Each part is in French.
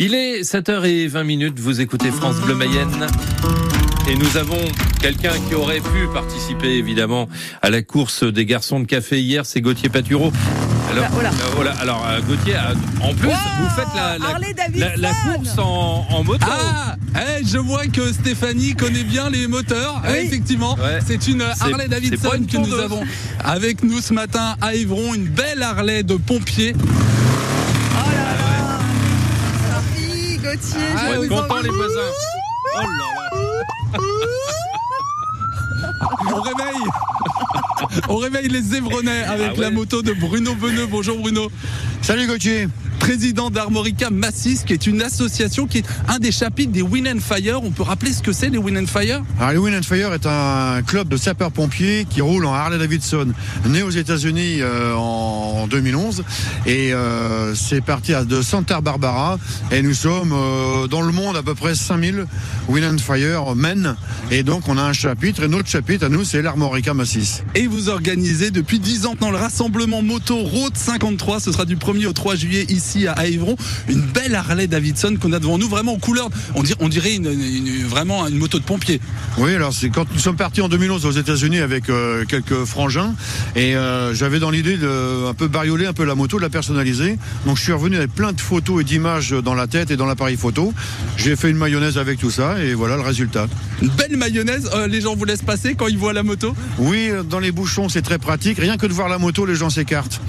Il est 7h20 vous écoutez France Bleu Mayenne. Et nous avons quelqu'un qui aurait pu participer évidemment à la course des garçons de café hier, c'est Gauthier Patureau. Alors, euh, voilà, alors euh, Gauthier, euh, en plus, Wow, vous faites la, la, Harley la- Davidson. la course en, en moto. Ah, eh, je vois que Stéphanie connaît bien les moteurs. Oui. Eh, effectivement, Ouais. c'est une Harley Davidson une que nous avons avec nous ce matin à Évron, une belle Harley de pompier. Gauthier, Ah, je vous content les voisins. Oh là là. On réveille, on réveille les Évronais avec Ah ouais. la moto de Bruno Veneux. Bonjour Bruno. Salut Gauthier Président d'Armorica Massis, qui est une association qui est un des chapitres des Win and Fire. On peut rappeler ce que c'est les Win and Fire? Alors, le Wind and Fire est un club de sapeurs-pompiers qui roule en Harley Davidson, né aux États-Unis euh, en 2011. Et euh, c'est parti de Santa Barbara. Et nous sommes euh, dans le monde à peu près 5000 Wind and Fire men. Et donc on a un chapitre. Et notre chapitre à nous, c'est l'Armorica Massis. Et vous organisez depuis 10 ans dans le rassemblement moto Route 53. Ce sera du 1er au 3 juillet ici à Évron. Une belle Harley Davidson qu'on a devant nous, vraiment en couleur. On dirait, on dirait une, une- vraiment une moto de pompier. Oui, alors c'est quand nous sommes partis en 2011 aux États-Unis avec euh, quelques frangins et euh, j'avais dans l'idée de un peu barioler un peu la moto, de la personnaliser. Donc je suis revenu avec plein de photos et d'images dans la tête et dans l'appareil photo. J'ai fait une mayonnaise avec tout ça et voilà le résultat. Une belle mayonnaise. Euh, les gens vous laissent passer quand ils voient la moto. Oui, euh, dans les bouchons c'est très pratique. Rien que de voir la moto, les gens s'écartent.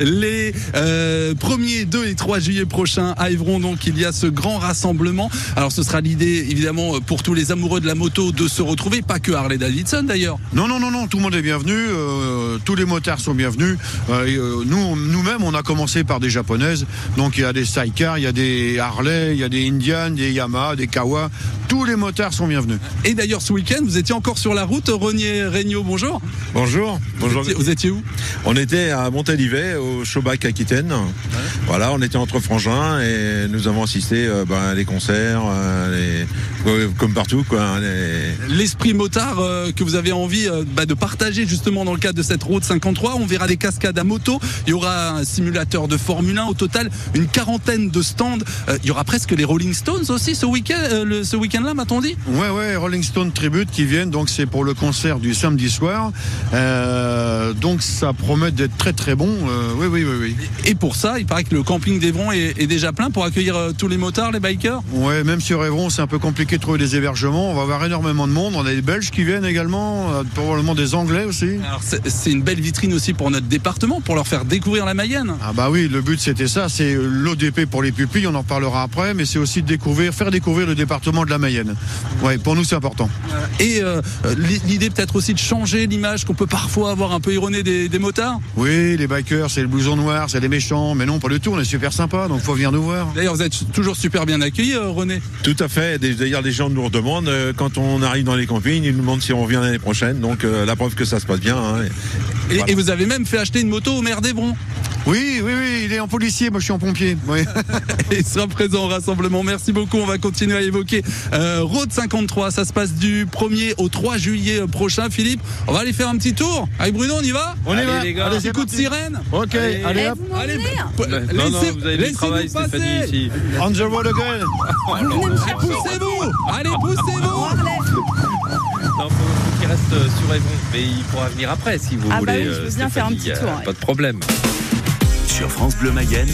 Les euh, 1er, 2 et 3 juillet prochains à Évron, donc il y a ce grand rassemblement. Alors ce sera l'idée évidemment pour tous les amoureux de la moto de se retrouver, pas que Harley Davidson d'ailleurs. Non, non, non, non, tout le monde est bienvenu. euh, tous les motards sont bienvenus. Euh, et, euh, nous, nous-mêmes, on a commencé par des japonaises. Donc il y a des Saikar, il y a des Harley, il y a des Indian, des Yamaha, des Kawa. Tous les motards sont bienvenus. Et d'ailleurs ce week-end vous étiez encore sur la route, Renier Regnault, bonjour. Bonjour. Vous Bonjour. étiez, vous étiez où? On était à Montalivet, au Showback Aquitaine. Voilà, on était entre frangins et nous avons assisté euh, ben, à des concerts, euh, les- euh, comme partout. Quoi, les- L'esprit motard euh, que vous avez envie euh, bah, de partager justement dans le cadre de cette route 53. On verra des cascades à moto. Il y aura un simulateur de Formule 1. Au total, une quarantaine de stands. Euh, il y aura presque les Rolling Stones aussi ce week-end, euh, le- ce week-end-là, m'a-t-on dit? Ouais, ouais, Rolling Stone Tribute qui viennent, donc c'est pour le concert du samedi soir. Euh, donc ça promet d'être très très bon. Euh, oui, oui, oui, oui. Et pour ça, il paraît que le camping d'Evron est, est déjà plein pour accueillir euh, tous les motards, les bikers? Ouais, même sur Évron, c'est un peu compliqué de trouver des hébergements. On va avoir énormément de monde. On a des Belges qui viennent également, euh, probablement des Anglais aussi. Alors c'est une belle vitrine aussi pour notre département, pour leur faire découvrir la Mayenne. Ah bah oui, le but c'était ça, c'est l'ODP pour les pupilles, on en parlera après, mais c'est aussi de découvrir, faire découvrir le département de la Mayenne. Ouais, pour nous c'est important. Et euh, euh, l'idée peut-être aussi de changer l'image qu'on peut parfois avoir un peu erronée des, des motards? Oui, les bikers, c'est le blouson noir, c'est les méchants, mais non, pas du tout, on est super sympa, donc faut venir nous voir. D'ailleurs, vous êtes toujours super bien accueilli, euh, René. Tout à fait. D'ailleurs, les gens nous redemandent euh, quand on arrive dans les campings, ils nous demandent si on revient l'année prochaine. Donc, euh, la preuve que ça se passe bien. hein. Et, Voilà. et vous avez même fait acheter une moto au maire d'Evron. Oui, oui, oui, il est en policier, moi je suis en pompier. Oui. Et il sera présent au rassemblement. Merci beaucoup. On va continuer à évoquer euh, Route 53. Ça se passe du 1er au 3 juillet euh, prochain. Philippe, on va aller faire un petit tour. Avec Bruno, on y va? On Allez, y va. les gars. Allez, Un c'est petit coup de parti. sirène? Ok, Allez. allez, hop. vous Allez, m'emmenez p- non, non, laissez- vous avez du laissez-nous travail, passer. Stéphanie, ici. On the road again. Vous chercher Poussez-vous Allez, poussez-vous. Non, faut, faut qu'il reste euh, sur Évron, mais il pourra venir après si vous Ah bah voulez. oui, je euh, veux bien faire un petit tour, ouais. Pas de problème. Sur France Bleu Mayenne,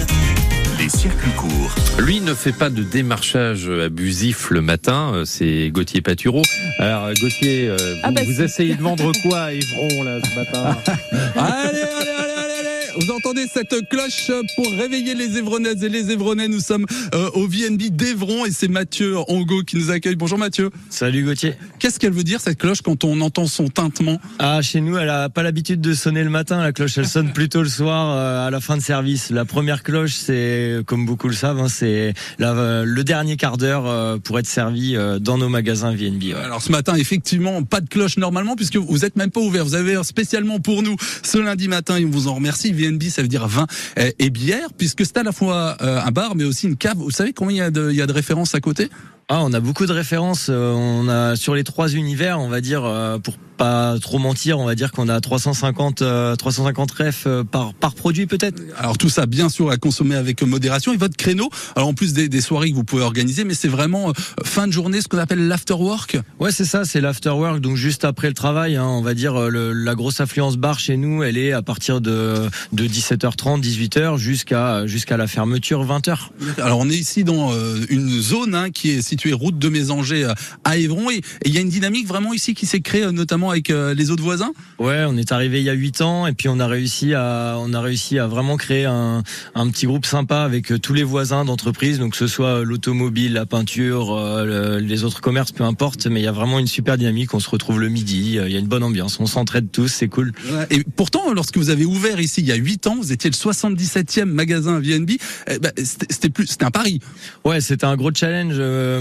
les circuits courts. Lui ne fait pas de démarchage abusif le matin, euh, c'est Gauthier Patureau. Alors Gauthier, euh, vous, Ah bah, vous essayez de vendre quoi à Évron là ce matin Allez, allez, allez, allez, allez Vous entendez cette cloche pour réveiller les Évronnaises et les Évronnais. Nous sommes euh, au VNB d'Évron et c'est Mathieu Ongo qui nous accueille. Bonjour Mathieu. Salut Gauthier. Qu'est-ce qu'elle veut dire cette cloche quand on entend son tintement? Ah, chez nous, elle a pas l'habitude de sonner le matin. La cloche, elle sonne plutôt le soir euh, à la fin de service. La première cloche, c'est, comme beaucoup le savent, hein, c'est euh, le dernier quart d'heure pour être servi dans nos magasins VNB. ouais. Alors ce matin, effectivement, pas de cloche normalement puisque vous êtes même pas ouvert. Vous avez spécialement pour nous ce lundi matin et on vous en remercie. VNB, ça veut dire vin et bière puisque c'est à la fois euh, un bar mais aussi une cave. Vous savez combien il y a de, il y a de références à côté? Ah, on a beaucoup de références. euh, On a sur les trois univers, on va dire, euh, pour pas trop mentir, on va dire qu'on a 350 euh, 350 refs par par produit peut-être? Alors tout ça, bien sûr, à consommer avec modération. Et votre créneau, alors en plus des, des soirées que vous pouvez organiser, mais c'est vraiment euh, fin de journée, ce qu'on appelle l'afterwork? Ouais, c'est ça, c'est l'afterwork, donc juste après le travail, hein, on va dire le- la grosse affluence bar chez nous, elle est à partir de de 17h30, 18h jusqu'à jusqu'à la fermeture 20h. Alors on est ici dans une zone hein, qui est située route de Mésanger euh, à Évron et il y a une dynamique vraiment ici qui s'est créée euh, notamment avec euh, les autres voisins. Ouais, on est arrivé il y a huit ans et puis on a réussi à on a réussi à vraiment créer un, un petit groupe sympa avec tous les voisins d'entreprise, donc que ce soit l'automobile, la peinture, le- les autres commerces, peu importe, mais il y a vraiment une super dynamique. On se retrouve le midi, il y a une bonne ambiance, on s'entraide tous, c'est cool. Et pourtant, lorsque vous avez ouvert ici il y a 8 ans, vous étiez le 77e magasin VNB. eh ben, C'était c'était plus, c'était un pari. Ouais, c'était un gros challenge.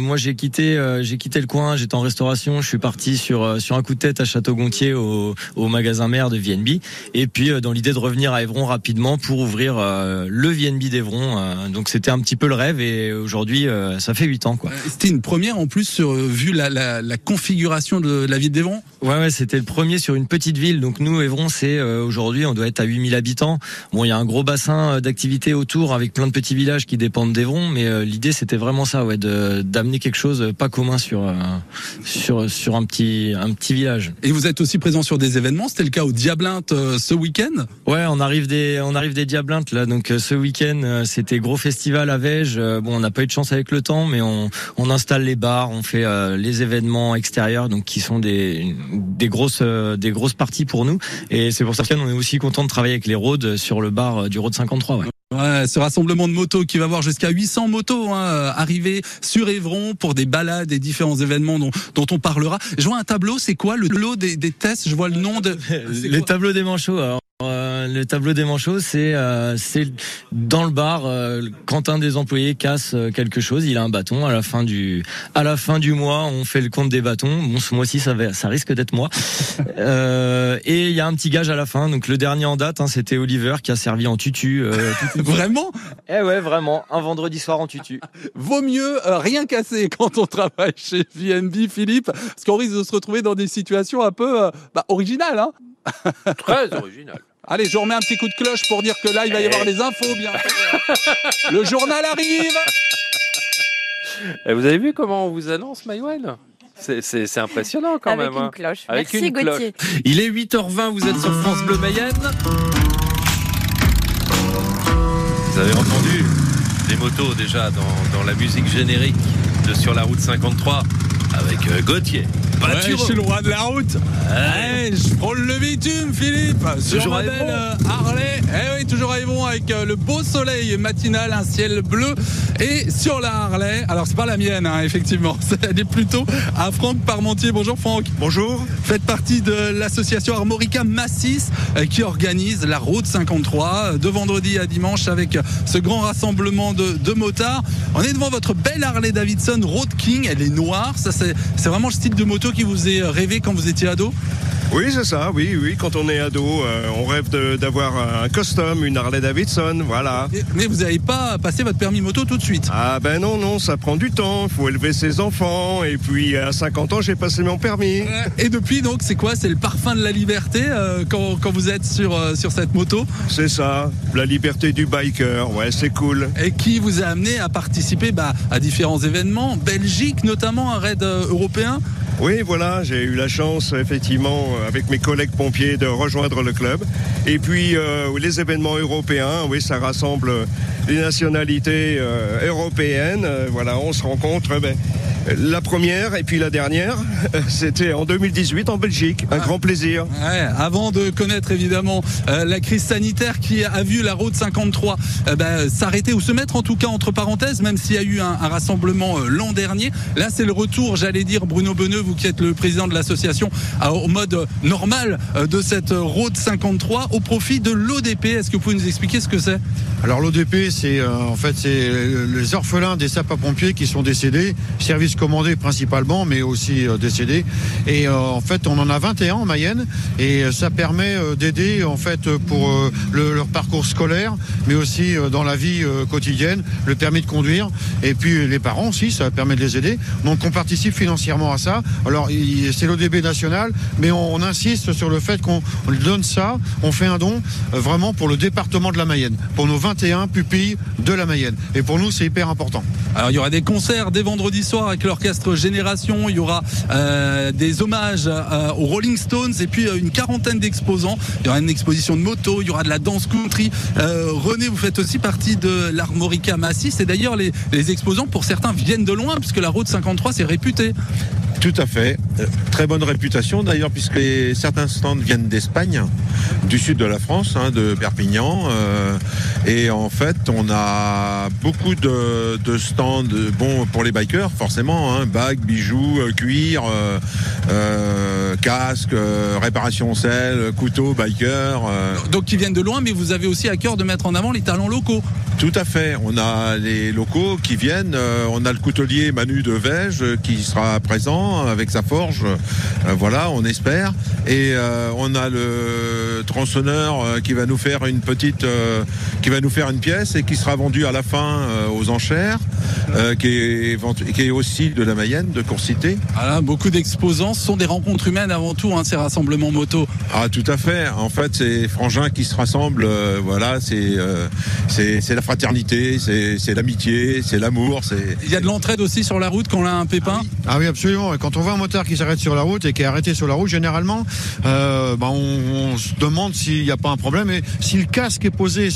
Moi, j'ai quitté, euh, j'ai quitté le coin. J'étais en restauration. Je suis parti sur euh, sur un coup de tête à Château-Gontier au, au magasin mère de VNB. Et puis euh, dans l'idée de revenir à Évron rapidement pour ouvrir le VNB d'Évron. Donc c'était un petit peu le rêve. Et aujourd'hui, ça fait huit ans quoi. C'était une première en plus sur vu la, la, la configuration de la ville d'Évron. Ouais, ouais, c'était le premier sur une petite ville. Donc nous, Évron, c'est aujourd'hui, on doit être à 8000 habitants. Bon, il y a un gros bassin d'activités autour avec plein de petits villages qui dépendent d'Évron, mais l'idée c'était vraiment ça, ouais, de d'amener quelque chose pas commun sur euh, sur sur un petit un petit village. Et vous êtes aussi présent sur des événements. C'était le cas au Diablinte euh, ce week-end? Ouais, on arrive des on arrive des Diablintes là. Donc euh, ce week-end, c'était gros festival à Vège. Bon, on n'a pas eu de chance avec le temps, mais on on installe les bars, on fait les événements extérieurs, donc qui sont des des grosses des grosses parties pour nous. Et c'est pour ça qu'on est aussi content de travailler avec les roads sur le bar du road 53. Ouais. Ouais, ce rassemblement de motos qui va voir jusqu'à 800 motos hein, euh, arriver sur Évron pour des balades et différents événements dont, dont on parlera. Je vois un tableau, c'est quoi le lot des, des tests? Je vois le nom de... c'est le quoi? tableau des manchots. Alors, euh, le tableau des manchots, c'est euh, c'est dans le bar euh, quand un des employés casse euh, quelque chose, il a un bâton. À la fin du à la fin du mois, on fait le compte des bâtons. Bon, ce mois-ci, ça va, ça risque d'être moi. Euh, et il y a un petit gage à la fin. Donc le dernier en date, hein, c'était Oliver qui a servi en tutu. euh, Vraiment? Eh ouais, vraiment, un vendredi soir en tutu. Vaut mieux euh, rien casser quand on travaille chez VNB, Philippe, parce qu'on risque de se retrouver dans des situations un peu euh, bah, originales. Hein Très original. Allez, je remets un petit coup de cloche pour dire que là, il va y avoir les infos bien. Le journal arrive Et vous avez vu comment on vous annonce, Maïwen C'est- impressionnant quand Avec même. une hein. cloche. Avec Merci une cloche. Gauthier. Il est 8h20, vous êtes sur France Bleu Mayenne. Vous avez entendu des motos déjà dans, dans la musique générique de Sur la route 53 avec euh, Gauthier. Ouais, je suis le roi de la route. Ouais, je frôle le bitume, Philippe. Sur Toujours ma belle euh, Harley. Eh oui, toujours à Évron avec euh, le beau soleil matinal, un ciel bleu. Et sur la Harley, alors c'est pas la mienne, hein, effectivement. Elle est plutôt à Franck Parmentier. Bonjour Franck. Bonjour. Faites partie de l'association Armorica Massis euh, qui organise la route 53 euh, de vendredi à dimanche avec ce grand rassemblement de, de motards. On est devant votre belle Harley Davidson Road King. Elle est noire. Ça, c'est, c'est vraiment le style de moto qui vous est rêvé quand vous étiez ado. Oui, c'est ça, oui, oui. Quand on est ado, euh, on rêve d'avoir un custom, une Harley Davidson, voilà. Mais- Mais vous n'avez pas passé votre permis moto tout de suite? Ah ben non, non, ça prend du temps, il faut élever ses enfants, et puis à 50 ans, j'ai passé mon permis. Et depuis, donc, c'est quoi? C'est le parfum de la liberté euh, quand, quand vous êtes sur, euh, sur cette moto? C'est ça, la liberté du biker, ouais, c'est cool. et qui vous a amené à participer bah, à différents événements, Belgique notamment, un raid euh, européen? Oui, voilà, j'ai eu la chance, effectivement, euh, avec mes collègues pompiers, de rejoindre le club. Et puis, euh, les événements européens, oui, ça rassemble les nationalités euh, européennes. Voilà, on se rencontre. ben, la première et puis la dernière, c'était en 2018 en Belgique. Un grand plaisir. Ouais, avant de connaître évidemment euh, la crise sanitaire qui a vu la route 53 euh, bah, s'arrêter ou se mettre en tout cas entre parenthèses, même s'il y a eu un, un rassemblement euh, l'an dernier. Là, c'est le retour, j'allais dire, Bruno Beneux, vous qui êtes le président de l'association, euh, au mode normal euh, de cette route 53 au profit de l'ODP. Est-ce que vous pouvez nous expliquer ce que c'est? Alors l'ODP, c'est euh, en fait c'est les orphelins des sapeurs-pompiers qui sont décédés, service commandé principalement, mais aussi euh, décédés. Et euh, en fait, on en a 21 en Mayenne, et euh, ça permet euh, d'aider en fait pour euh, le- leur parcours scolaire, mais aussi euh, dans la vie euh, quotidienne, le permis de conduire, et puis les parents aussi, ça permet de les aider. Donc on participe financièrement à ça. Alors c'est l'ODB national, mais on, insiste sur le fait qu'on on donne ça, on fait un don euh, vraiment pour le département de la Mayenne, pour nos 21 pupilles de la Mayenne. Et pour nous, c'est hyper important. Alors il y aura des concerts dès vendredi soir avec l'orchestre Génération, il y aura euh, des hommages euh, aux Rolling Stones et puis une quarantaine d'exposants. Il y aura une exposition de moto, il y aura de la danse country. René, vous faites aussi partie de l'Armorica Massis et d'ailleurs les, les exposants pour certains viennent de loin puisque la route 53 c'est réputé. Tout à fait. Euh, Très bonne réputation d'ailleurs, puisque certains stands viennent d'Espagne, du sud de la France, hein, de Perpignan. euh, et en fait, on a beaucoup de, de stands bon, pour les bikers, forcément. Hein, bagues, bijoux, euh, cuir, euh, euh, casque, euh, réparation sel, couteau, biker. Donc qui viennent de loin mais vous avez aussi à cœur de mettre en avant les talents locaux. tout à fait. On a les locaux qui viennent. on a le coutelier Manu de Vège qui sera présent avec sa forge. Voilà, on espère. Et on a le tronçonneur qui va nous faire une petite, qui va nous faire une pièce et qui sera vendue à la fin euh, aux enchères, euh, qui, est, vendu- qui est aussi de la Mayenne, de Courcité. Voilà, beaucoup d'exposants, ce sont des rencontres humaines avant tout, hein, ces rassemblements moto. Ah, tout à fait. En fait, c'est frangins qui se rassemblent. euh, voilà, c'est euh, c'est la fraternité, c'est l'amitié, c'est l'amour, Il y a de l'entraide aussi sur la route quand on a un pépin. Ah oui, absolument. Et quand on voit un motard qui s'arrête sur la route et qui est arrêté sur la route, généralement, euh, bah, on, on se demande s'il n'y a pas un problème. Et si le casque est posé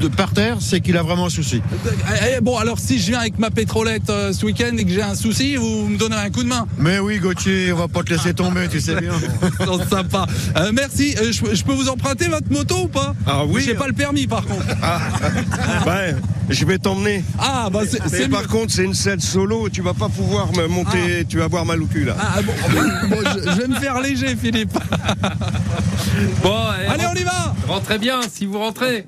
de par terre, c'est qu'il a vraiment un souci. Eh, eh, bon, alors si je viens avec ma pétrolette euh, ce week-end et que j'ai un souci, vous me donnerez un coup de main. Mais oui, Gauthier, on va pas te laisser tomber, tu sais bien. C'est sympa. Euh, merci. Euh, je, je peux vous emprunter votre moto ou pas? Ah oui. J'ai pas le permis par contre. Ben, je vais t'emmener. Ah bah c'est Mais c'est par mieux. contre, c'est une selle solo. Tu vas pas pouvoir me monter. Tu vas voir mal au cul là. Ah, bon, bon, je, je vais me faire léger, Philippe. Bon, eh, Allez, on y va rentrez bien si vous rentrez.